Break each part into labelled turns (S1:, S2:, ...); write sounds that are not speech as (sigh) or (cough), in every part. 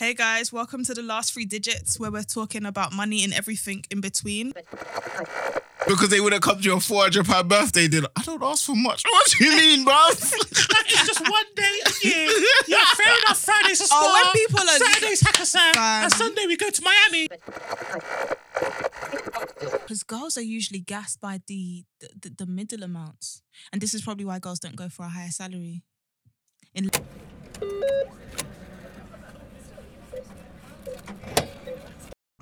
S1: Hey guys, welcome to the last three digits where we're talking about money and everything in between.
S2: Because they would have come to your 400 pound birthday dinner. I don't ask for much. What do you mean, bruv? (laughs)
S3: it's just one day a year. (laughs) Yeah, fair enough. Friday's a spa.
S1: Oh, when people are-
S3: Saturday's Hakkasan.
S1: Fam.
S3: And Sunday we go to Miami.
S1: Because girls are usually gassed by the, the, the, the middle amounts. And this is probably why girls don't go for a higher salary. In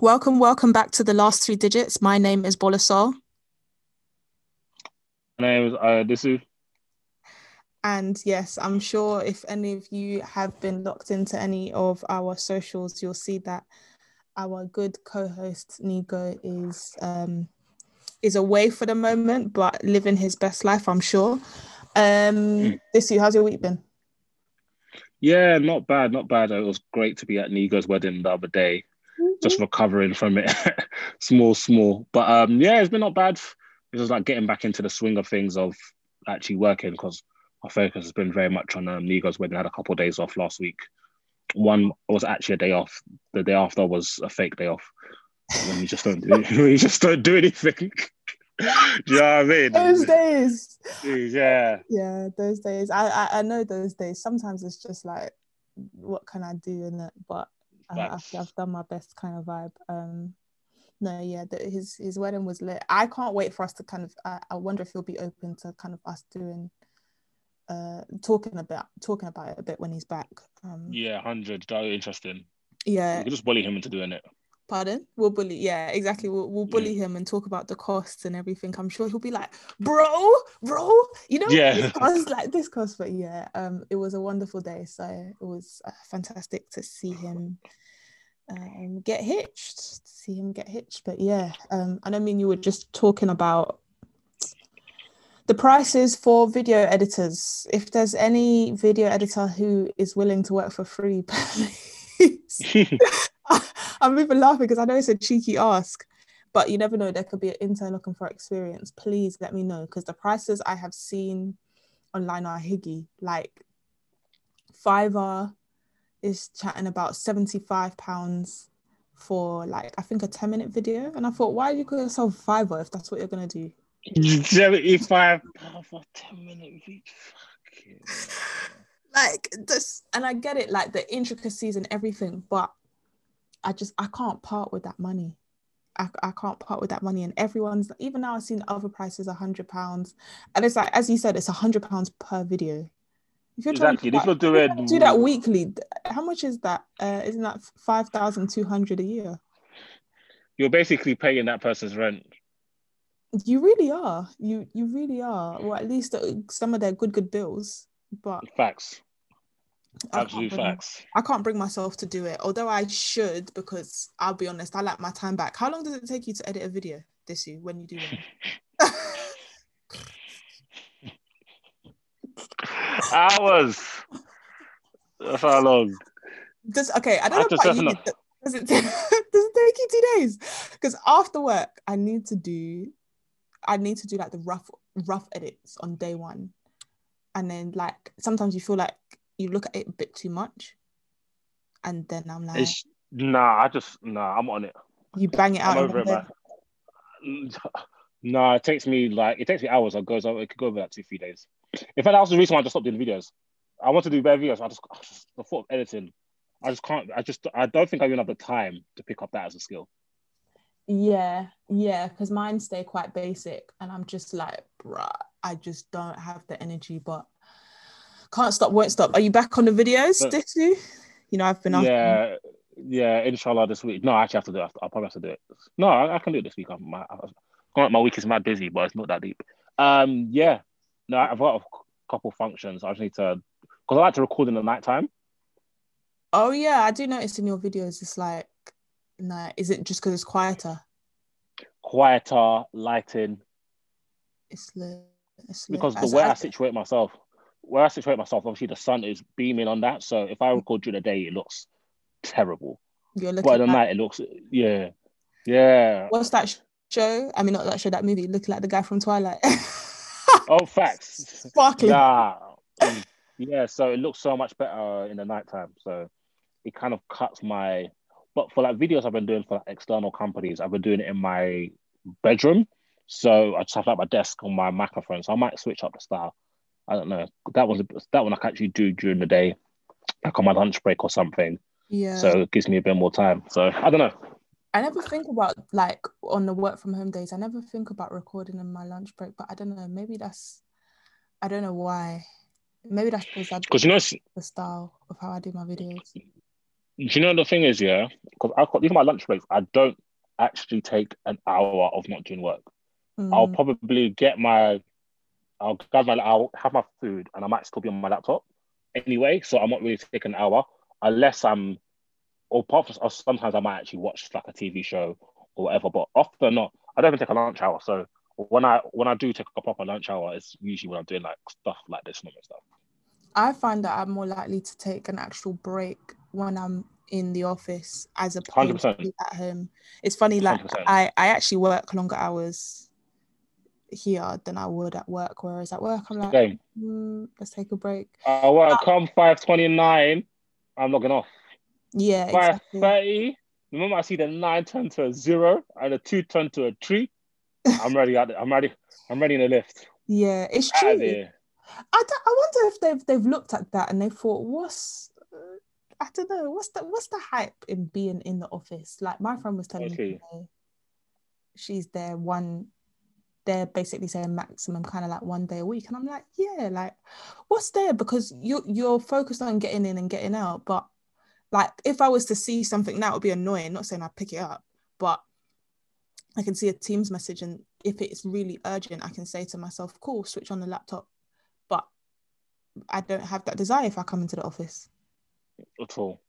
S1: Welcome, welcome back to the last three digits. My name is Bola Sol.
S4: My name is uh, Disu.
S1: And yes, I'm sure if any of you have been locked into any of our socials, you'll see that our good co-host Nigo is um is away for the moment, but living his best life, I'm sure. Um this how's your week been?
S4: Yeah, not bad, not bad. It was great to be at Nigo's wedding the other day, just recovering from it. (laughs) small, small. But um, yeah, it's been not bad. It's just like getting back into the swing of things of actually working because my focus has been very much on um, Nigo's wedding. I had a couple of days off last week. One was actually a day off. The day after was a fake day off. When you just don't do, (laughs) when you just don't do anything. (laughs) do you know what I mean?
S1: Those days.
S4: Yeah.
S1: Yeah, those days. I, I I know those days. Sometimes it's just like, what can I do in it? But I, I've, I've done my best kind of vibe. Um, no, yeah, the, his his wedding was lit. I can't wait for us to kind of. I, I wonder if he'll be open to kind of us doing, uh, talking about talking about it a bit when he's back. Um,
S4: Yeah, hundred. That interesting.
S1: yeah.
S4: You can just bully him into doing it.
S1: Pardon? We'll bully. Yeah, exactly. We'll, we'll bully him and talk about the costs and everything. I'm sure he'll be like, bro, bro, you know,
S4: Yeah.
S1: cost, (laughs) like this cost. But yeah, um, it was a wonderful day. So it was uh, fantastic to see him um, get hitched, to see him get hitched. But yeah, um, I don't mean you were just talking about the prices for video editors. If there's any video editor who is willing to work for free, (laughs) please. (laughs) I'm even laughing because I know it's a cheeky ask, but you never know. There could be an intern looking for experience. Please let me know because the prices I have seen online are higgy. Like Fiverr is chatting about seventy-five pounds for like I think a ten minute video, and I thought, why are you call yourself Fiverr if that's what you're gonna do? (laughs)
S4: 75 pound for 10 minute video. Fucking (laughs)
S1: like this and i get it like the intricacies and everything but i just i can't part with that money. I, I can't part with that money. And everyone's even now i've seen other prices a hundred pounds. And it's like as you said it's a hundred pounds per video. If you're trying to
S4: Exactly.
S1: do
S4: If you're
S1: that,
S4: doing
S1: do that weekly how much is that? Uh isn't that 5200 a year?
S4: You're basically paying that person's rent.
S1: you really are. You you really are. Or at least uh, some of their good good bills. But
S4: Facts.
S1: I
S4: Absolute
S1: bring-
S4: facts.
S1: I can't bring myself to do it, although I should because I'll be honest, I like my time back. How long does it take you to edit a video, this you when you do it? (laughs)
S4: Hours. That's how long.
S1: Does okay, I don't know about you. Does it, (laughs) does it take you two days? Because after work, I need to do I need to do like the rough rough edits on day one. And then like sometimes you feel like you look at it a bit too much. And then I'm like,
S4: It's nah, I just nah, I'm on it.
S1: you bang it out.
S4: I'm over it, man. (laughs) Nah, it takes me like it takes me hours. It goes over. It could go over like two, three days. In fact, that was the reason why I just stopped doing videos. I want to do better videos. I just, I just the thought of editing. I just can't. I just I don't think I even have the time to pick up that as a skill.
S1: Yeah, yeah, because mine stay quite basic, and I'm just like, bruh, I just don't have the energy, but can't stop, won't stop. Are you back on the videos,
S4: But-?
S1: You know, I've been asking.
S4: Yeah, yeah. Inshallah, this week. No, I actually have to do it. I'll probably have to do it. No, I, I can do it this week. I'm, my, I, my week is mad busy, but it's not that deep. Um, yeah. No, I've got a couple functions. I just need to because I like to record in the nighttime.
S1: Oh yeah, I do notice in your videos, it's like, nah, is it just because it's quieter?
S4: Quieter, lighting,
S1: It's lit. It's lit.
S4: because the way I
S1: as-
S4: situate myself, where I situate myself, obviously the sun is beaming on that. So if I record during the day, it looks terrible.
S1: you're
S4: But at night, it looks yeah, yeah.
S1: what's that show? I mean, not that show, that movie. Looking like the guy from Twilight. (laughs)
S4: Oh, facts. (laughs)
S1: Sparkling.
S4: Nah. Mm. Yeah, so it looks so much better in the nighttime. So it kind of cuts my. But for like videos I've been doing for like, external companies, I've been doing it in my bedroom. So I just have like my desk on my microphone. So I might switch up the style. I don't know. That was that one I can actually do during the day, like on my lunch break or something.
S1: Yeah.
S4: So it gives me a bit more time. So I don't know.
S1: I never think about like on the work from home days. I never think about recording in my lunch break, but I don't know. Maybe that's I don't know why. Maybe that's because
S4: Because you know,
S1: the style of how I do my videos.
S4: do you know the thing is, yeah? Because I even my lunch breaks, I don't actually take an hour of not doing work. I'll
S1: Mm,
S4: probably get my, I'll grab my, I'll have my food, and I might still be on my laptop anyway. So I'm not really taking an hour unless I'm, or apart from, or sometimes I might actually watch like a TV show or whatever. But often not. I don't even take a lunch hour. So when I when I do take a proper lunch hour, it's usually when I'm doing like stuff like this normal stuff.
S1: I find that I'm more likely to take an actual break when I'm in the office as opposed
S4: 100%.
S1: to at home. It's funny, like
S4: 100%.
S1: I, I actually work longer hours here than I would at work. Whereas at work, I'm like, mm, let's take a break.
S4: Uh, well, come five twenty nine, I'm logging off.
S1: Yeah,
S4: Five
S1: exactly.
S4: thirty. The moment I see the nine turn to a zero and the two turn to a three, I'm ready. I'm ready. I'm ready in the lift.
S1: Yeah, it's true. I, don't, I wonder if they've they've looked at that and they thought, what's uh, I don't know, what's the what's the hype in being in the office? Like my friend was telling me
S4: Okay.
S1: today, she's there one, they're basically saying maximum kind of like one day a week, and I'm like, yeah, like what's there? Because you you're focused on getting in and getting out, but like if I was to see something it would be annoying. Not saying I'd pick it up, but I can see a Teams message, and if it's really urgent, I can say to myself, "Cool, switch on the laptop." But I don't have that desire if I come into the office.
S4: at all.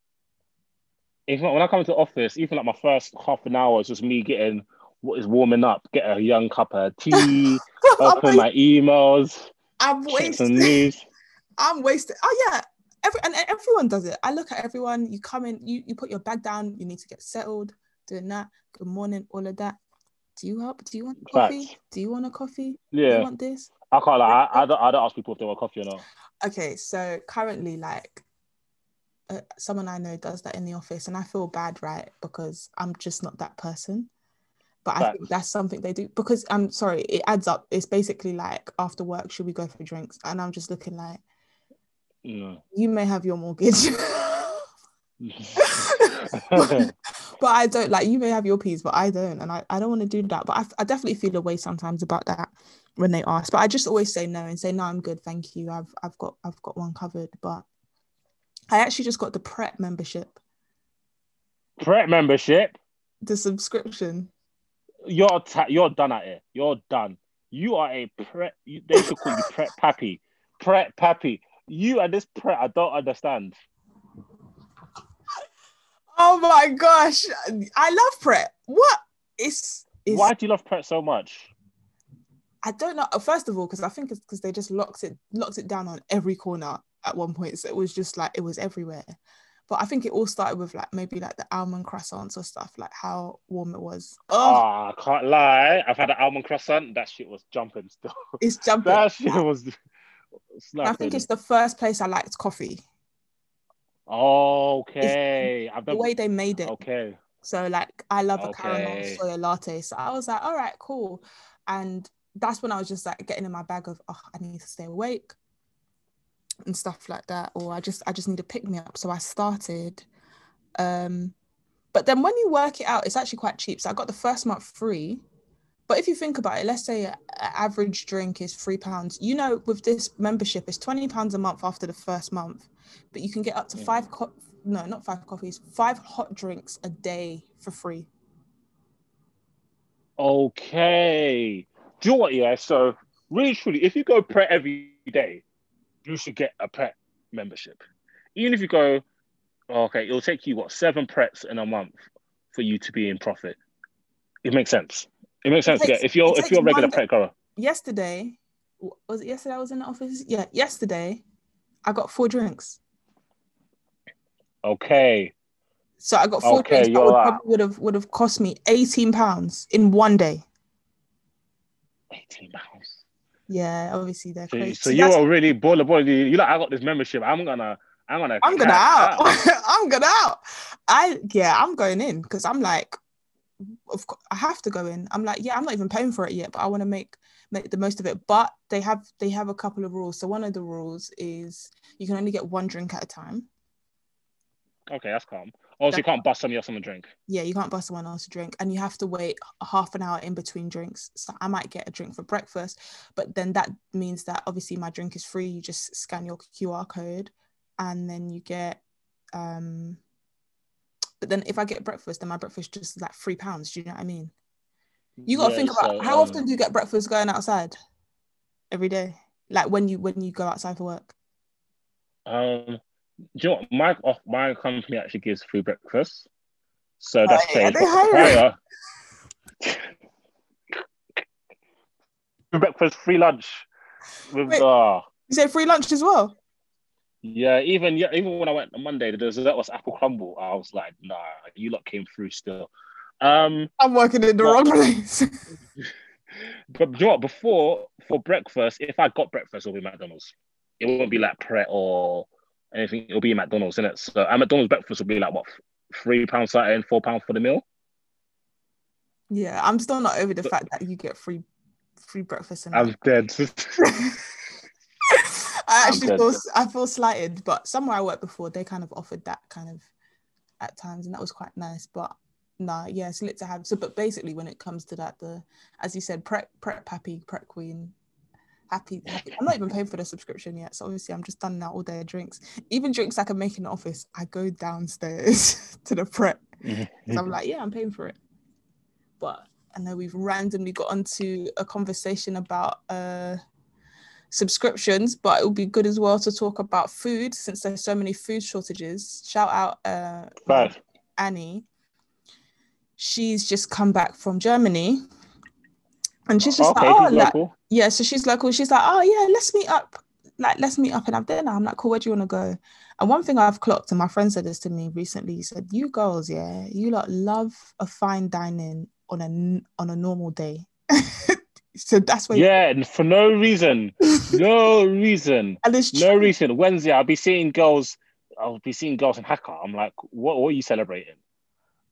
S4: Even when I come into the office, even like my first half an hour is just me getting what is warming up, get a young cup of tea, (laughs)
S1: I'm,
S4: open my emails,
S1: I'm
S4: check some news. (laughs)
S1: I'm wasted. Oh yeah, every and everyone does it. I look at everyone. You come in, you you put your bag down. You need to get settled. Doing that. Good morning. All of that. Do you help? Do you want a coffee?
S4: Facts.
S1: Do you want a coffee? Do you
S4: Yeah,
S1: want this?
S4: I can't like I, I don't I don't ask people if they want coffee or not.
S1: okay so currently like uh, someone i know does that in the office and i feel bad right because i'm just not that person but i think that's something they do because i'm sorry it adds up. It's basically like after work should we go for drinks? And i'm just looking like
S4: No.
S1: you may have your mortgage. (laughs) (laughs) But i don't like you may have your peas but i don't and i, I don't want to do that. But I, I definitely feel a way sometimes about that when they ask. But i just always say no and say no i'm good thank you. I've i've got i've got one covered. But i actually just got the Pret membership.
S4: Pret membership,
S1: the subscription
S4: you're ta- you're done at it. You're done. You are a Pret. You, they should call you Pret pappy. Pret pappy. You and this Pret, I don't understand.
S1: oh my gosh i love Pret what is is
S4: Why do you love Pret so much?
S1: I don't know. Uh, first of all, because I think it's because they just locked it locked it down on every corner at one point. So it was just like it was everywhere. But I think it all started with like maybe like the almond croissants or stuff, like how warm it was. Oh,
S4: Ah, I can't lie. I've had an almond croissant. That shit was jumping still. (laughs)
S1: it's jumping.
S4: that shit was
S1: I think it's the first place I liked coffee.
S4: okay.
S1: The way they made it.
S4: okay.
S1: So like I love a caramel
S4: Okay.
S1: soya latte. So I was like, all right, cool. And that's when I was just like getting in my bag of oh, I need to stay awake and stuff like that. Or I just I just need to pick me up. So I started. Um but then when you work it out, it's actually quite cheap. So I got the first month free. But if you think about it, let's say an average drink is three pounds. You know, with this membership, it's twenty pounds a month after the first month, but you can get up to
S4: Yeah.
S1: five co- no, not five coffees, five hot drinks a day for free.
S4: Okay. Do you know what? Yeah. So really, truly, if you go Pret every day, you should get a Pret membership. Even if you go, oh, okay, it'll take you what seven Prets in a month for you to be in profit. It makes sense. It makes sense.
S1: takes-
S4: yeah. If you're if you're a regular Pret goer,
S1: Yesterday, was it yesterday I was in the office? Yeah, yesterday I got four drinks.
S4: okay.
S1: So I got four
S4: Okay,
S1: drinks that would
S4: right.
S1: probably would have would have cost me 18 pounds in one day.
S4: Eighteen pounds.
S1: Yeah, obviously they're
S4: So,
S1: crazy.
S4: so
S1: See,
S4: you're
S1: that's-
S4: a really baller boy. You like, I got this membership. I'm gonna, I'm gonna.
S1: I'm gonna
S4: cash
S1: out. (laughs) I'm gonna out. I yeah, I'm going in because I'm like, of course, I have to go in. I'm like, yeah, I'm not even paying for it yet, but I want to make make the most of it. But they have they have a couple of rules. So one of the rules is you can only get one drink at a time.
S4: Okay, that's calm. Also, you can't bust somebody else on a drink.
S1: Yeah, you can't bust someone else a drink, and you have to wait half an hour in between drinks. So I might get a drink for breakfast, but then that means that obviously my drink is free. You just scan your QR code, and then you get. um But then if I get breakfast, then my breakfast just like three pounds. Do you know what I mean? You got to
S4: Yeah,
S1: think about
S4: so,
S1: how
S4: um,
S1: often do you get breakfast going outside? Every day, like when you when you go outside for work.
S4: Um, do you know what? My oh, my company actually gives free breakfast, so that's
S1: Oh, yeah, (laughs)
S4: free breakfast, free lunch. With
S1: Wait.
S4: uh,
S1: You say free lunch as well.
S4: yeah, even yeah, even when I went on Monday, the dessert was apple crumble. I was like, nah, you lot came through still. Um,
S1: I'm working in the
S4: What?
S1: wrong place. (laughs)
S4: but do you know what? Before for breakfast, if I got breakfast, it'll be McDonald's. It won't be like Pret or anything. It'll be McDonald's, in it. So, McDonald's breakfast will be like what, three pounds starting, four pounds for the meal.
S1: yeah, I'm still not over the fact that you get free free breakfast and
S4: I'm dead. (laughs)
S1: I actually feel I feel slighted, but somewhere I worked before, they kind of offered that kind of at times, and that was quite nice. But nah, yeah, it's lit to have. So, but basically, when it comes to that, the as you said, Pret Pret happy Pret queen. Happy, happy. I'm not even paying for the subscription yet, so obviously I'm just done now all day drinks. Even drinks I can make in the office, I go downstairs (laughs) to the Pret. I'm like, yeah, I'm paying for it. But I know we've randomly got onto a conversation about uh, subscriptions, but it would be good as well to talk about food since there's so many food shortages. Shout out uh. Annie. She's just come back from Germany. And she's just
S4: okay,
S1: like, oh, like,
S4: local.
S1: yeah, so she's local. She's like, oh yeah, let's meet up. Like, let's meet up and have dinner. I'm like, cool. Where do you want to go? And one thing I've clocked, and my friend said this to me recently. He said, "You girls, yeah, you lot love a fine dining on a on a normal day." (laughs) so that's where,
S4: Yeah, and for no reason, (laughs) no reason,
S1: and it's
S4: no reason. Wednesday, I'll be seeing girls. I'll be seeing girls in Hacker. I'm like, what? What are you celebrating?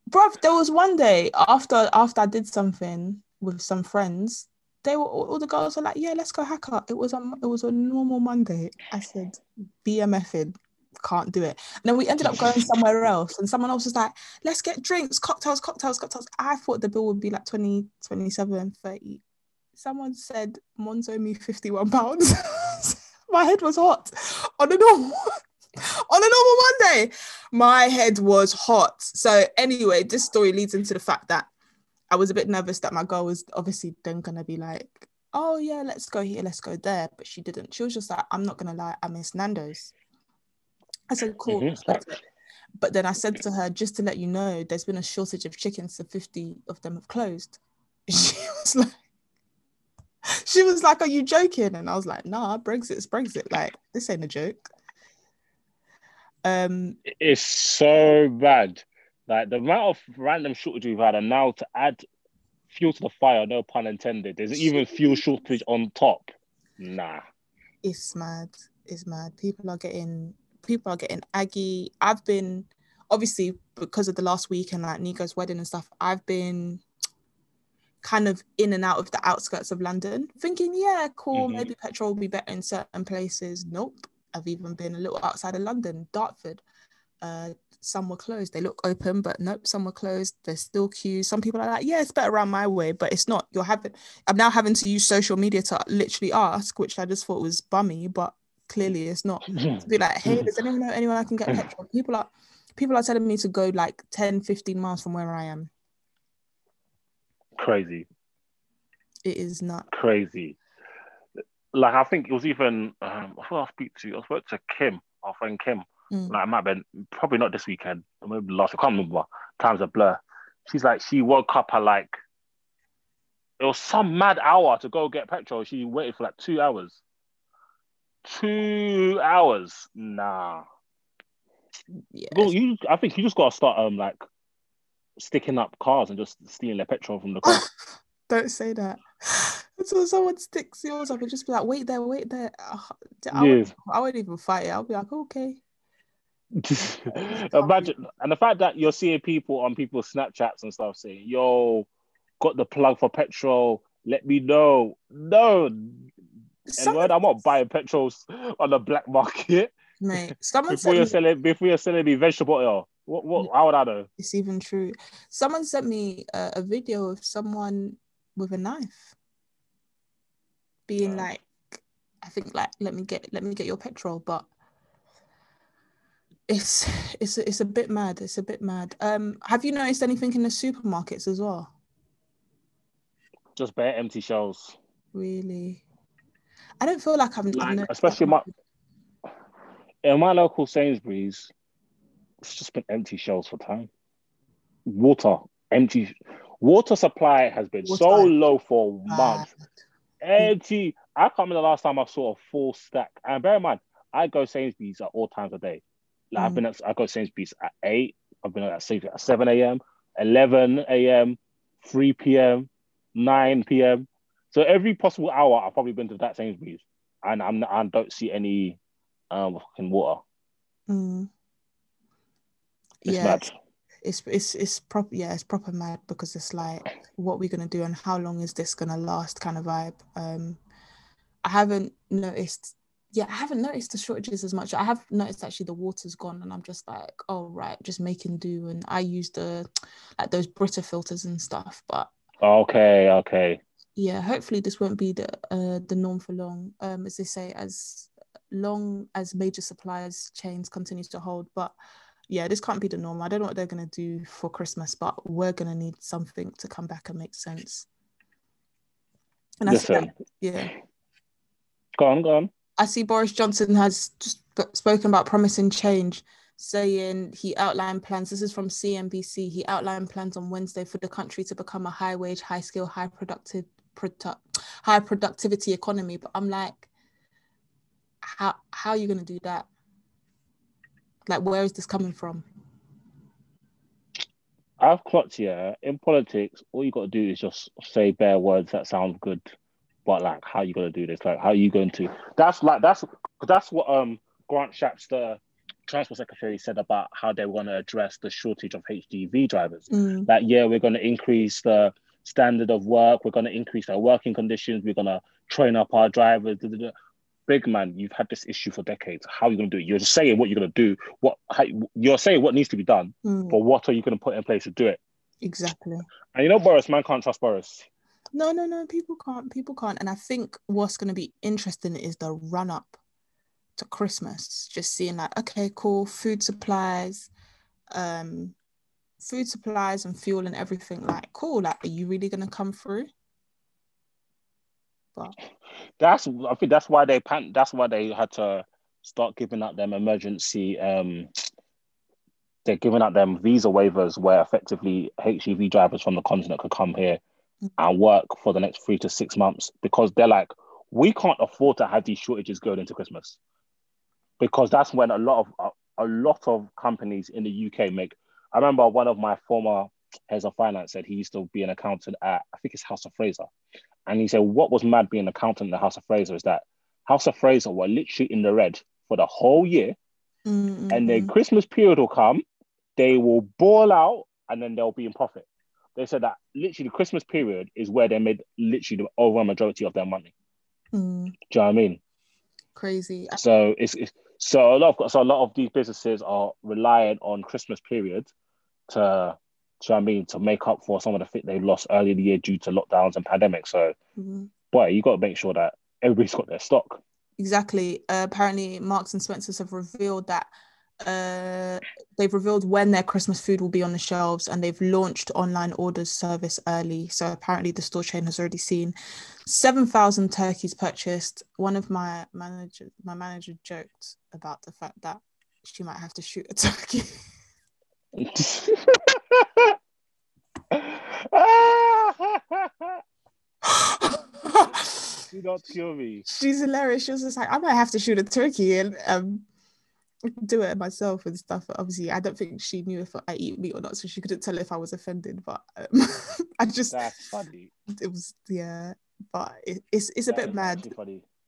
S1: Bruv, there was one day after after I did something with some friends. They were all all the girls were like, "Yeah, let's go hack up." It was a it was a normal Monday. I said, "BMFing, can't do it." And then we ended up going (laughs) somewhere else, and someone else was like, "Let's get drinks, cocktails, cocktails, cocktails." I thought the bill would be like 20, 27, 30. Someone said Monzo me 51 pounds. (laughs) My head was hot on a normal (laughs) on a normal Monday. My head was hot. So anyway, this story leads into the fact that I was a bit nervous that my girl was obviously then gonna be like, "Oh yeah, let's go here, let's go there," but she didn't. She was just like, "I'm not gonna lie, I miss Nando's." I said, "Cool."
S4: Mhm.
S1: But then I said to her, just to let you know, there's been a shortage of chickens, so 50 of them have closed. (laughs) She was like, she was like, Are you joking? And I was like, Nah, Brexit's Brexit. Like, this ain't a joke. Um,
S4: It's so bad. Like the amount of random shortage we've had, and now to add fuel to the fire, no pun intended. There's even fuel shortage on top. Nah.
S1: it's mad. It's mad. People are getting people are getting aggy. I've been obviously because of the last week and like Nico's wedding and stuff, I've been kind of in and out of the outskirts of London, thinking, yeah, cool,
S4: Mhm.
S1: maybe petrol will be better in certain places. Nope. I've even been a little outside of London, Dartford. Uh, some were closed. They look open, but nope, some were closed. There's still queues. Some people are like, yeah, it's better around my way, but it's not. You're having. I'm now having to use social media to literally ask, which I just thought was bummy, but clearly it's not. (clears throat) To be like, hey, does anyone know anyone I can get petrol? People are, people are telling me to go like 10, 15 miles from where I am.
S4: Crazy.
S1: It is not.
S4: Crazy. Like I think it was even um who I speak to, I spoke to Kim, our friend Kim.
S1: Mm.
S4: Like it might have been probably not this weekend, maybe last I can't remember. Time's a blur. She's like she woke up at like it was some mad hour to go get petrol. She waited for like two hours. Two hours. Nah.
S1: Yeah.
S4: Well, you I think you just gotta start um like sticking up cars and just stealing their petrol from the car. (laughs)
S1: Don't say that. (sighs) Until someone sticks yours up and just be like, wait there, wait there. Ugh, I,
S4: Yeah.
S1: won't, I won't even fight it. I'll be like, okay. (laughs)
S4: Imagine, and the fact that you're seeing people on people's Snapchats and stuff saying, "Yo, got the plug for petrol. Let me know." No, word, I'm not buying petrols (laughs) on the black market
S1: mate, someone
S4: before you're
S1: me,
S4: selling before you're selling me vegetable oil. What? What? How would I know?
S1: it's even true. Someone sent me a, a video of someone with a knife being
S4: Oh.
S1: like, I think like, let me get let me get your petrol, but it's it's it's a bit mad. It's a bit mad. Um, have you noticed anything in the supermarkets as well?
S4: Just bare empty shelves.
S1: Really, I don't feel like I'm,
S4: Like, especially my- In my local Sainsbury's, it's just been empty shelves for time. Water, empty. Water supply has been so low for months. Empty. I can't remember the last time I saw a full stack. And bear in mind, I go Sainsbury's at all times of day. Like I've
S1: Mm.
S4: been at, I go Sainsbury's at eight. I've been at Sainsbury's at seven a.m., eleven a.m., three p.m., nine p.m. So every possible hour, I've probably been to that Sainsbury's, and I'm I don't see any um fucking water.
S1: Mm.
S4: It's
S1: yeah,
S4: mad.
S1: it's it's it's proper yeah it's proper mad because it's like what we're gonna do and how long is this gonna last kind of vibe um i haven't noticed yeah i haven't noticed the shortages as much. I have noticed actually the water's gone and i'm just like oh right just making do. And i use the like those brita filters and stuff but
S4: Okay, okay.
S1: yeah hopefully this won't be the uh the norm for long. Um as they say as long as major suppliers chains continues to hold. But yeah this can't be the norm. I don't know what they're going to do for christmas but we're going to need something to come back and make sense. And I
S4: Listen,
S1: that, yeah.
S4: Go on, go on.
S1: I see Boris Johnson has just spoken about promising change, saying he outlined plans. This is from CNBC. He outlined plans on Wednesday for the country to become a high wage, high skill, high productive, produ- high productivity economy. But I'm like, how how are you going to do that? Like, where is this coming from?
S4: I've clocked yeah. In politics, all you got to do is just say bare words that sound good, but like, how are you gonna do this? Like, how are you going to? That's like that's that's what um Grant Shapps, the transport secretary, said about how they want to address the shortage of HGV drivers.
S1: Mm,
S4: That yeah, we're going to increase the standard of work. We're going to increase our working conditions. We're going to train up our drivers. Big man, you've had this issue for decades. How are you going to do it? You're just saying what you're going to do. What how, you're saying what needs to be done,
S1: mm,
S4: but what are you going to put in place to do it?
S1: exactly.
S4: And you know, Boris, man can't trust Boris.
S1: No, no, no. People can't. People can't. And I think what's going to be interesting is the run up to Christmas. Just seeing like, okay, cool, food supplies, um, food supplies and fuel and everything. Like, cool. Like, are you really going to come through? But
S4: That's I think that's why they pan. That's why they had to start giving out them emergency. Um, they're giving out them visa waivers where effectively HGV drivers from the continent could come here and work for the next three to six months because they're like, we can't afford to have these shortages going into Christmas because that's when a lot of a, a lot of companies in the UK make. I remember one of my former heads of finance said he used to be an accountant at I think it's House of Fraser, and he said what was mad being an accountant in the House of Fraser is that House of Fraser were literally in the red for the whole year,
S1: mm,
S4: and then. Christmas period will come, they will ball out, and then they'll be in profit. They said that literally the Christmas period is where they made literally the overwhelming majority of their money.
S1: Mm,
S4: Do you know what I mean?
S1: crazy.
S4: So it's, it's so a lot of so a lot of these businesses are relying on Christmas period to, do you know what I mean, to make up for some of the fit they lost earlier in the year due to lockdowns and pandemic. So,
S1: Mhm.
S4: boy, you got to make sure that everybody's got their stock.
S1: Exactly. Uh, apparently, Marks and Spencers have revealed that uh, they've revealed when their Christmas food will be on the shelves, and they've launched online orders service early. So apparently, the store chain has already seen seven thousand turkeys purchased. One of my manager, my manager, joked about the fact that she might have to shoot a turkey. (laughs) (laughs)
S4: Do not kill me.
S1: She's hilarious. She was just like, I might have to shoot a turkey and um do it myself and stuff. Obviously, I don't think she knew if I eat meat or not, so she couldn't tell if I was offended. But um, (laughs) I just
S4: That's funny.
S1: it was yeah, but it, it's it's a
S4: That
S1: bit mad.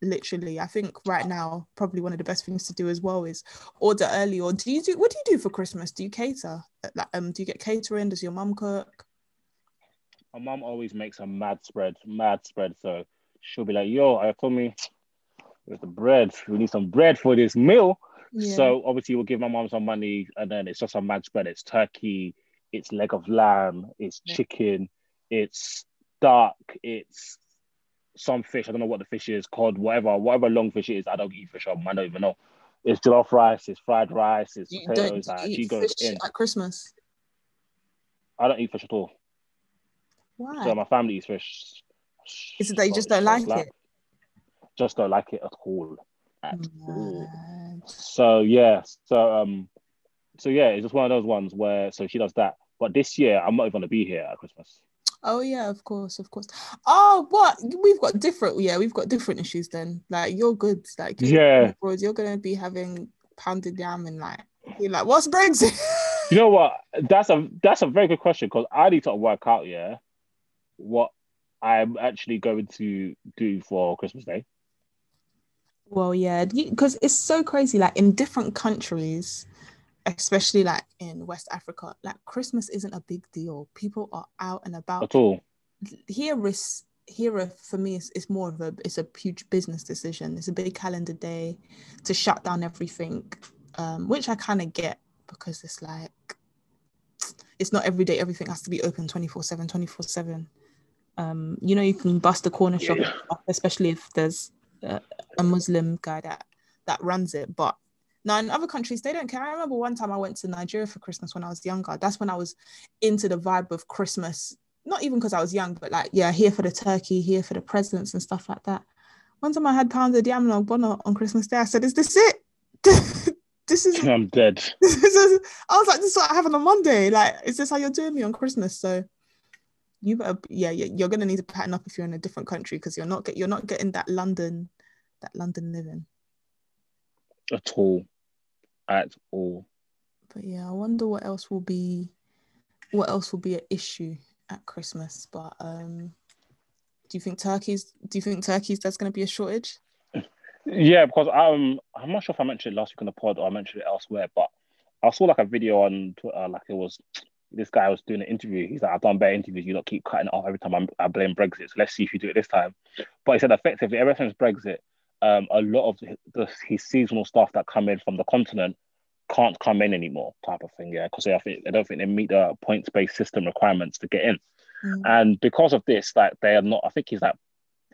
S1: literally. I think right now, probably one of the best things to do as well is order early. Or do you do what do you do for Christmas? Do you cater? Like, um, do you get catering? Does your mum cook?
S4: My mom always makes a mad spread, mad spread. So she'll be like, "Yo, I told me, there's the bread. We need some bread for this meal."
S1: Yeah.
S4: So obviously, we'll give my mom some money, and then it's just a mad spread. It's turkey, it's leg of lamb, it's
S1: Yeah.
S4: chicken, it's duck, it's some fish. I don't know what the fish is called. Whatever, whatever long fish it is, I don't eat fish. Um, I don't even know. It's jollof rice, it's fried rice, it's
S1: You
S4: potatoes.
S1: don't
S4: Like,
S1: eat
S4: she goes
S1: fish
S4: in.
S1: at Christmas.
S4: I don't eat fish at all.
S1: Why?
S4: So my family eats fish.
S1: Is it that you just don't like it?
S4: Just don't like it at all. At all. So yeah, so um, so yeah, it's just one of those ones where so she does that. But this year, I'm not even gonna be here at Christmas.
S1: Oh yeah, of course, of course. Oh, what we've got different. Yeah, we've got different issues then. Like you're good. Like you're
S4: Yeah.
S1: abroad, you're gonna be having pounded yam and like you're like, what's Brexit?
S4: You know what? That's a that's a very good question because I need to work out yeah, what I'm actually going to do for Christmas Day.
S1: Well, yeah, because it's so crazy. Like in different countries, especially like in West Africa, like Christmas isn't a big deal. People are out and about.
S4: At all.
S1: Here is here for me it's, it's more of a it's a huge business decision. It's a big calendar day to shut down everything, um, which I kind of get because it's like it's not every day everything has to be open 24 7 24 7 um you know you can bust a corner shop
S4: Yeah.
S1: especially if there's a, a muslim guy that that runs it but now in other countries they don't care i remember one time i went to nigeria for christmas when i was younger that's when i was into the vibe of christmas not even because i was young but like yeah here for the turkey here for the presents and stuff like that one time i had pounded yam and ogbono on christmas day i said is this it (laughs) this is
S4: I'm dead. (laughs)
S1: this is, I was like, this is what I have on a Monday. Like, is this how you're doing me on Christmas? So you better, yeah, yeah, you're gonna need to pattern up if you're in a different country because you're not get you're not getting that London, that London living.
S4: At all. At all.
S1: But yeah, I wonder what else will be, what else will be an issue at Christmas. But um, do you think turkeys? Do you think turkeys? There's gonna be a shortage? (laughs)
S4: Yeah, because um, I'm not sure if I mentioned it last week on the pod or I mentioned it elsewhere, but I saw like a video on Twitter, like it was this guy was doing an interview. He's like, I've done better interviews. You don't keep cutting it off every time I'm, I blame Brexit. So let's see if you do it this time. But he said effectively, ever since Brexit, um, a lot of the, the, his seasonal staff that come in from the continent can't come in anymore, type of thing. Yeah, because they, I think- they don't think they meet the points based system requirements to get in.
S1: Mm.
S4: And because of this, like they are not, I think he's like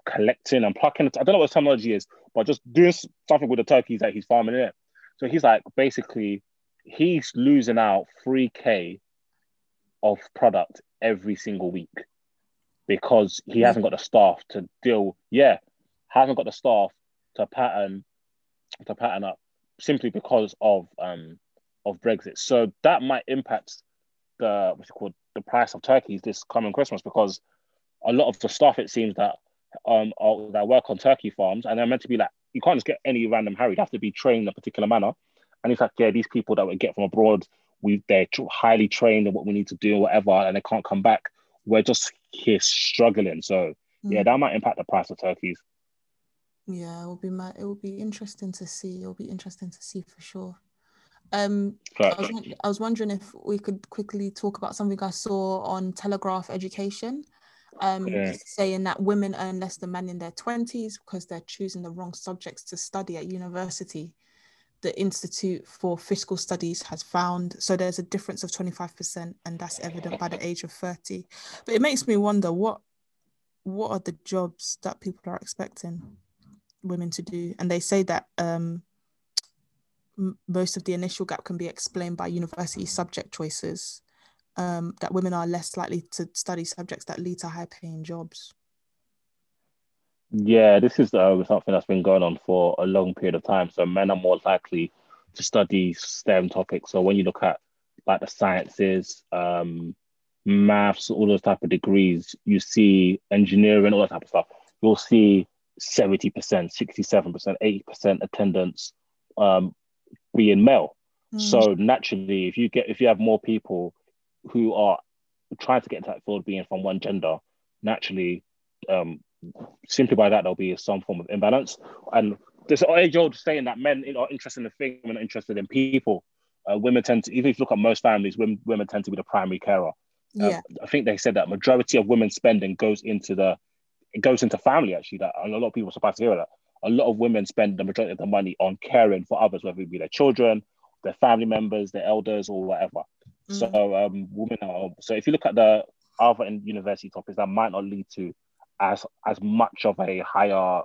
S4: collecting and plucking. I don't know what the terminology is, but just doing something with the turkeys that he's farming in. So he's like basically he's losing out 3k of product every single week because he hasn't got the staff to deal. Yeah, hasn't got the staff to pattern to pattern up simply because of um of Brexit. So that might impact the what's it called the price of turkeys this coming Christmas because a lot of the staff it seems that um are, that work on turkey farms and they're meant to be like you can't just get any random Harry. You have to be trained in a particular manner. And it's like yeah, these people that we get from abroad, we they're highly trained in what we need to do, or whatever, and they can't come back. We're just here struggling. So yeah,
S1: Mm.
S4: that might impact the price of turkeys.
S1: Yeah, it will be ma- it will be interesting to see. It will be interesting to see for sure. Um, I was, I was wondering if we could quickly talk about something I saw on Telegraph Education, um,
S4: Yeah.
S1: saying that women earn less than men in their 20s because they're choosing the wrong subjects to study at university. The Institute for Fiscal Studies has found so there's a difference of 25%, and that's evident by the age of 30. But it makes me wonder what what are the jobs that people are expecting women to do? And they say that um, most of the initial gap can be explained by university subject choices, um, that women are less likely to study subjects that lead to high paying jobs.
S4: Yeah, this is uh, something that's been going on for a long period of time. So men are more likely to study STEM topics. So when you look at like the sciences, um, maths, all those type of degrees, you see engineering, all that type of stuff. You'll see seventy percent, sixty-seven percent, eighty percent attendance um, being male.
S1: Mm.
S4: So naturally, if you get if you have more people who are trying to get into that field being from one gender, naturally, um, simply by that there'll be some form of imbalance. And this age old saying that men are interested in things, women are interested in people. Uh, women tend to, even if you look at most families, women, women tend to be the primary carer. Uh,
S1: Yeah.
S4: I think they said that majority of women's spending goes into the it goes into family actually. That and a lot of people are surprised to hear that. A lot of women spend the majority of the money on caring for others, whether it be their children, their family members, their elders, or whatever. So um, women are. So if you look at the other university topics, that might not lead to as as much of a higher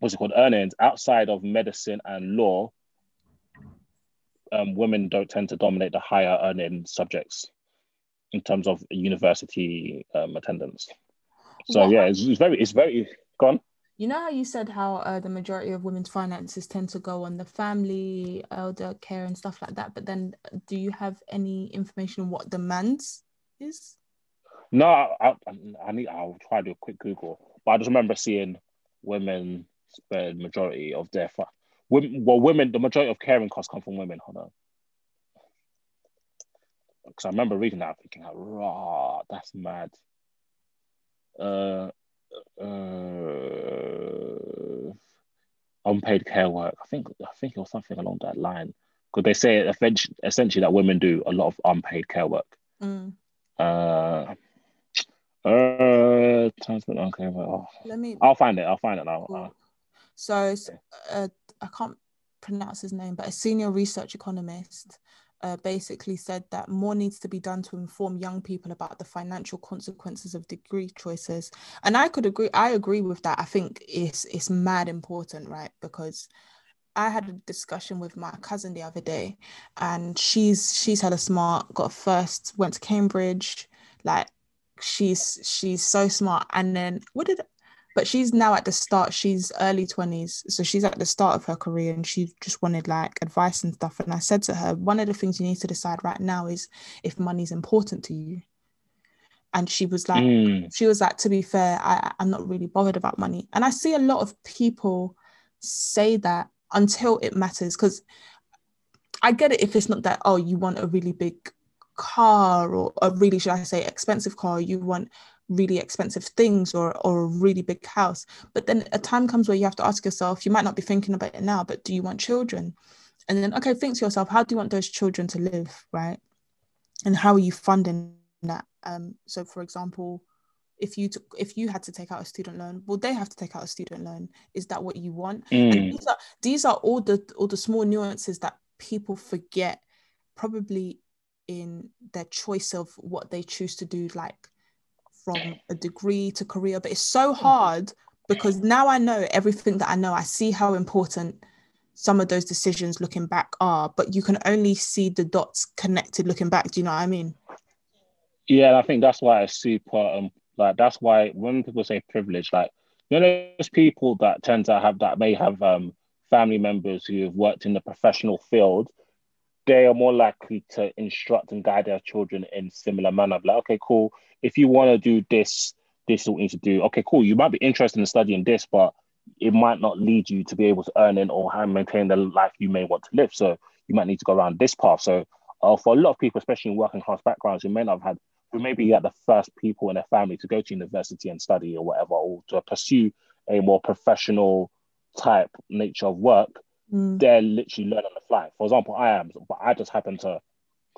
S4: what's it called earnings outside of medicine and law. Um, women don't tend to dominate the higher earning subjects in terms of university um, attendance. So yeah, it's, it's very it's very gone.
S1: You know how you said how uh, the majority of women's finances tend to go on the family, elder care, and stuff like that. But then, uh, do you have any information on what the man's is?
S4: No, I, I, I need. I'll try to do a quick Google, but I just remember seeing women spend majority of their fa- women. Well, women. The majority of caring costs come from women. Hold on, because I remember reading that, thinking, like, "Raw, that's mad." Uh, uh, unpaid care work. I think. I think it was something along that line. Because they say essentially that women do a lot of unpaid care work.
S1: Mm.
S4: Uh, uh, transport. Okay, well,
S1: Let me.
S4: I'll find it. I'll find it now.
S1: Cool.
S4: Uh,
S1: So, uh, I can't pronounce his name, but a senior research economist uh, basically said that more needs to be done to inform young people about the financial consequences of degree choices. And I could agree. I agree with that. I think it's it's mad important, right? Because I had a discussion with my cousin the other day, and she's she's had a smart, got a first, went to Cambridge, like she's she's so smart. And then what did but she's now at the start she's early 20s so she's at the start of her career and she just wanted like advice and stuff. And i said to her one of the things you need to decide right now is if money's important to you. And she was like
S4: mm,
S1: she was like to be fair I, i'm not really bothered about money. And i see a lot of people say that until it matters because i get it if it's not that oh you want a really big car or a really should i say expensive car you want really expensive things or or a really big house. But then a time comes where you have to ask yourself you might not be thinking about it now but do you want children? And then okay think to yourself how do you want those children to live right? And how are you funding that? Um so for example if you took if you had to take out a student loan well they have to take out a student loan. Is that what you want? And
S4: mm,
S1: these are these are all the all the small nuances that people forget probably in their choice of what they choose to do like from a degree to career. But it's so hard because now i know everything that i know. I see how important some of those decisions looking back are but you can only see the dots connected looking back. Do you know what i mean?
S4: Yeah, and I think that's why it's super. Um, like that's why when people say privilege, like you know, there's people that tend to have that may have um family members who have worked in the professional field. They are more likely to instruct and guide their children in similar manner. Like, okay, cool. If you want to do this, this is what you need to do. Okay, cool. You might be interested in studying this, but it might not lead you to be able to earn in or maintain the life you may want to live. So you might need to go around this path. So uh, for a lot of people, especially in working class backgrounds, who may not have had, who may be at the first people in their family to go to university and study or whatever, or to pursue a more professional type nature of work,
S1: Mm,
S4: they're literally learning on the fly. For example, I am, but I just happen to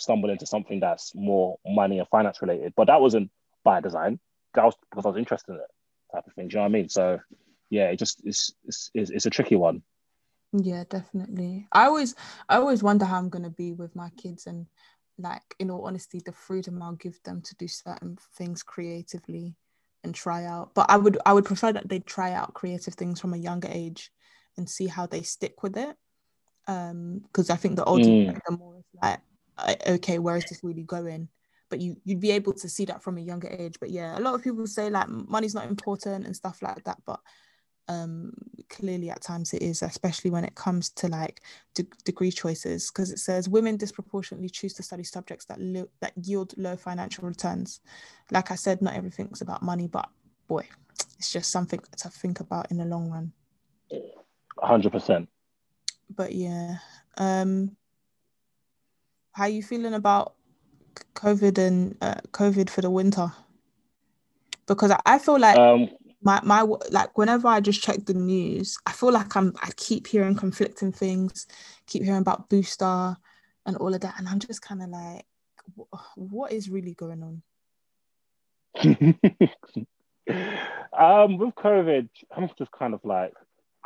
S4: stumble into something that's more money and finance related. But that wasn't by design. That was because I was interested in it, type of thing. Do you know what I mean? So yeah, it just it's it's it's, it's a tricky one.
S1: Yeah, definitely. I always I always wonder how I'm gonna be with my kids and like in all honesty, the freedom I'll give them to do certain things creatively and try out. But I would I would prefer that they try out creative things from a younger age and see how they stick with it. Um, because I think the older
S4: Mm.
S1: the more it's like, okay, where is this really going? But you you'd be able to see that from a younger age. But yeah, a lot of people say like money's not important and stuff like that. But um clearly at times it is especially when it comes to like de- degree choices because it says women disproportionately choose to study subjects that li- that yield low financial returns like i said not everything's about money but boy it's just something to think about in the long run
S4: hundred percent.
S1: but yeah um how you feeling about covid and uh, covid for the winter because I- i feel like
S4: Um,
S1: my my like whenever I just check the news, I feel like I'm I keep hearing conflicting things, keep hearing about booster and all of that, and I'm just kind of like, what is really going on? (laughs)
S4: um, with COVID, I'm just kind of like,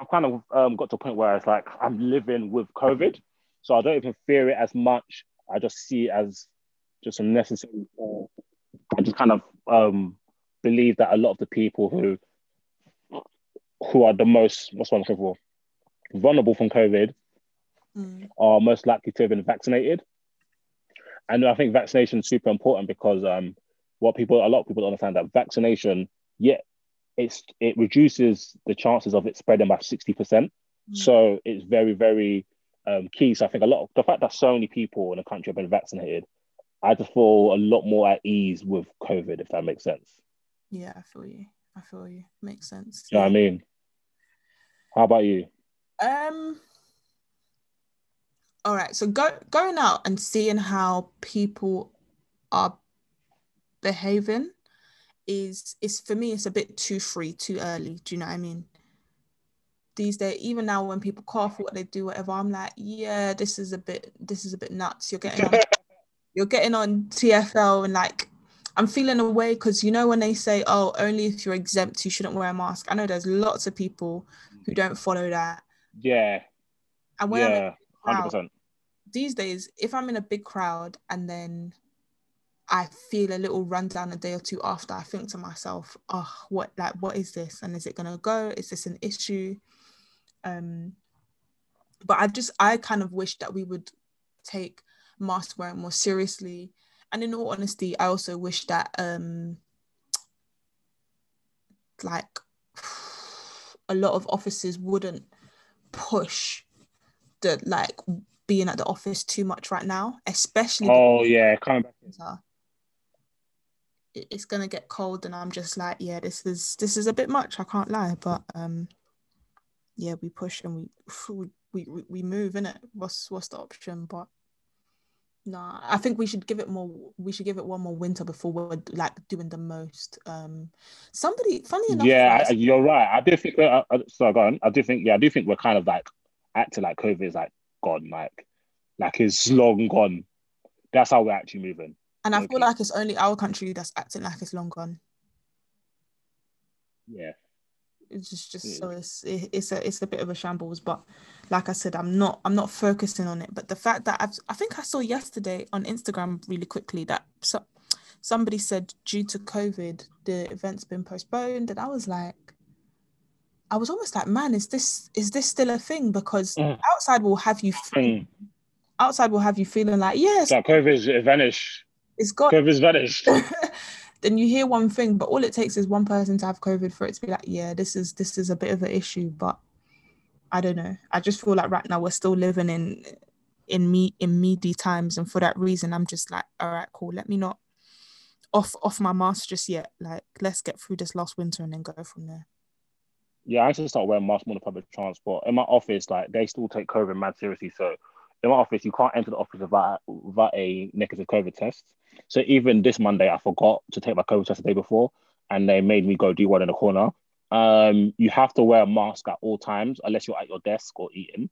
S4: I've kind of um, got to a point where it's like I'm living with COVID, so I don't even fear it as much. I just see it as just a necessary. Uh, I just kind of um, believe that a lot of the people who who are the most what's one looking for vulnerable from COVID
S1: Mm.
S4: are most likely to have been vaccinated. And I think vaccination is super important because um, what people a lot of people don't understand that vaccination, yeah, it's it reduces the chances of it spreading by 60%.
S1: Mm.
S4: So it's very, very um, key. So I think a lot of the fact that so many people in the country have been vaccinated, I just feel a lot more at ease with COVID, if that makes sense.
S1: Yeah, I feel you. I feel you. Makes sense.
S4: You know what I mean? How about you?
S1: Um. All right. So go going out and seeing how people are behaving is is for me. It's a bit too free, too early. Do you know what I mean? These days, even now, when people cough, what they do, whatever, I'm like, yeah, this is a bit, this is a bit nuts. You're getting on, (laughs) you're getting on TFL and like I'm feeling away because you know when they say, "Oh, only if you're exempt, you shouldn't wear a mask." I know there's lots of people who don't follow that.
S4: Yeah,
S1: And when
S4: yeah,
S1: crowd,
S4: percent.
S1: these days, if I'm in a big crowd and then I feel a little rundown a day or two after, I think to myself, "Oh, what like what is this? And is it gonna go? Is this an issue?" Um, but I just I kind of wish that we would take mask wearing more seriously. And in all honesty, I also wish that um like a lot of offices wouldn't push the like being at the office too much right now, especially
S4: Oh yeah, coming back.
S1: It's gonna get cold, and I'm just like, yeah, this is this is a bit much. I can't lie, but um, yeah, we push and we (sighs) we we, we move in it. What's what's the option? But nah, I think we should give it more. We should give it one more winter before we're like doing the most. Um, somebody, funny enough,
S4: Yeah, I, you're right. I do think. Uh, uh, sorry, go on. I do think. Yeah, I do think we're kind of like acting like COVID is like gone, like like it's long gone. That's how we're actually moving.
S1: And I feel like it's only our country that's acting like it's long gone.
S4: Yeah,
S1: it's just just
S4: Yeah.
S1: so it's it, it's a it's a bit of a shambles but like i said i'm not i'm not focusing on it but the fact that i've i think i saw yesterday on instagram really quickly that so, somebody said due to covid the event's been postponed and i was like i was almost like man is this is this still a thing because
S4: Mm.
S1: outside will have you
S4: Mm.
S1: outside will have you feeling like yes
S4: so COVID's vanished.
S1: It's got
S4: COVID's vanished. (laughs)
S1: then you hear one thing, but all it takes is one person to have COVID for it to be like, yeah, this is this is a bit of an issue. But I don't know. I just feel like right now we're still living in in me in meaty times, and for that reason, I'm just like, all right, cool. Let me not off off my mask just yet. Like, let's get through this last winter and then go from there.
S4: Yeah, I actually start wearing masks more on public transport. In my office, like they still take COVID mad seriously. So in my office, you can't enter the office without without a negative COVID test. So even this Monday, I forgot to take my COVID test the day before, and they made me go do one in the corner. Um, you have to wear a mask at all times unless you're at your desk or eating.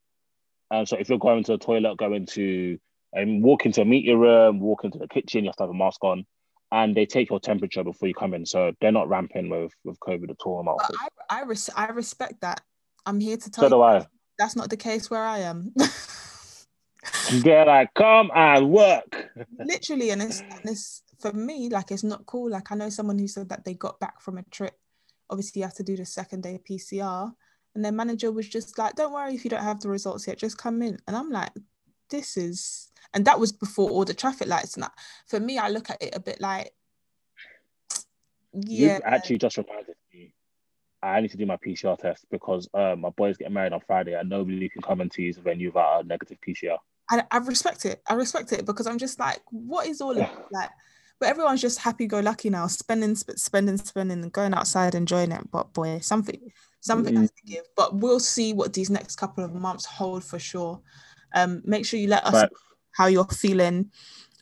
S4: Um, so if you're going to the toilet, going to and walk into a meeting room, walk into the kitchen, you have to have a mask on. And they take your temperature before you come in, so they're not ramping with with COVID at all in my office.
S1: I I, res- I respect that. I'm here to tell
S4: So do
S1: you
S4: I.
S1: that's not the case where I am. (laughs)
S4: They're like, come and work.
S1: literally and it's, and it's for me like it's not cool like i know someone who said that they got back from a trip obviously you have to do the second day pcr and their manager was just like don't worry if you don't have the results yet just come in and i'm like this is and that was before all the traffic lights and that for me i look at it a bit like yeah
S4: You've actually just reminded me. I need to do my PCR test because uh, my boy's getting married on Friday and nobody can come into his venue without a negative PCR.
S1: I, I respect it. I respect it because I'm just like, what is all of like? But everyone's just happy go lucky now, spending, sp- spending, spending, and going outside enjoying it. But boy, something, something has to give. But we'll see what these next couple of months hold for sure. Um, make sure you let us know how you're feeling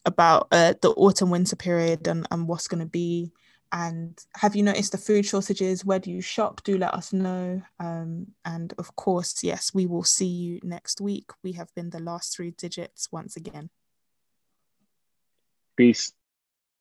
S1: about uh, the autumn winter period and, and what's going to be and have you noticed the food shortages? Where do you shop? Do let us know. Um, and of course, yes, we will see you next week. We have been the last three digits once again.
S4: Peace.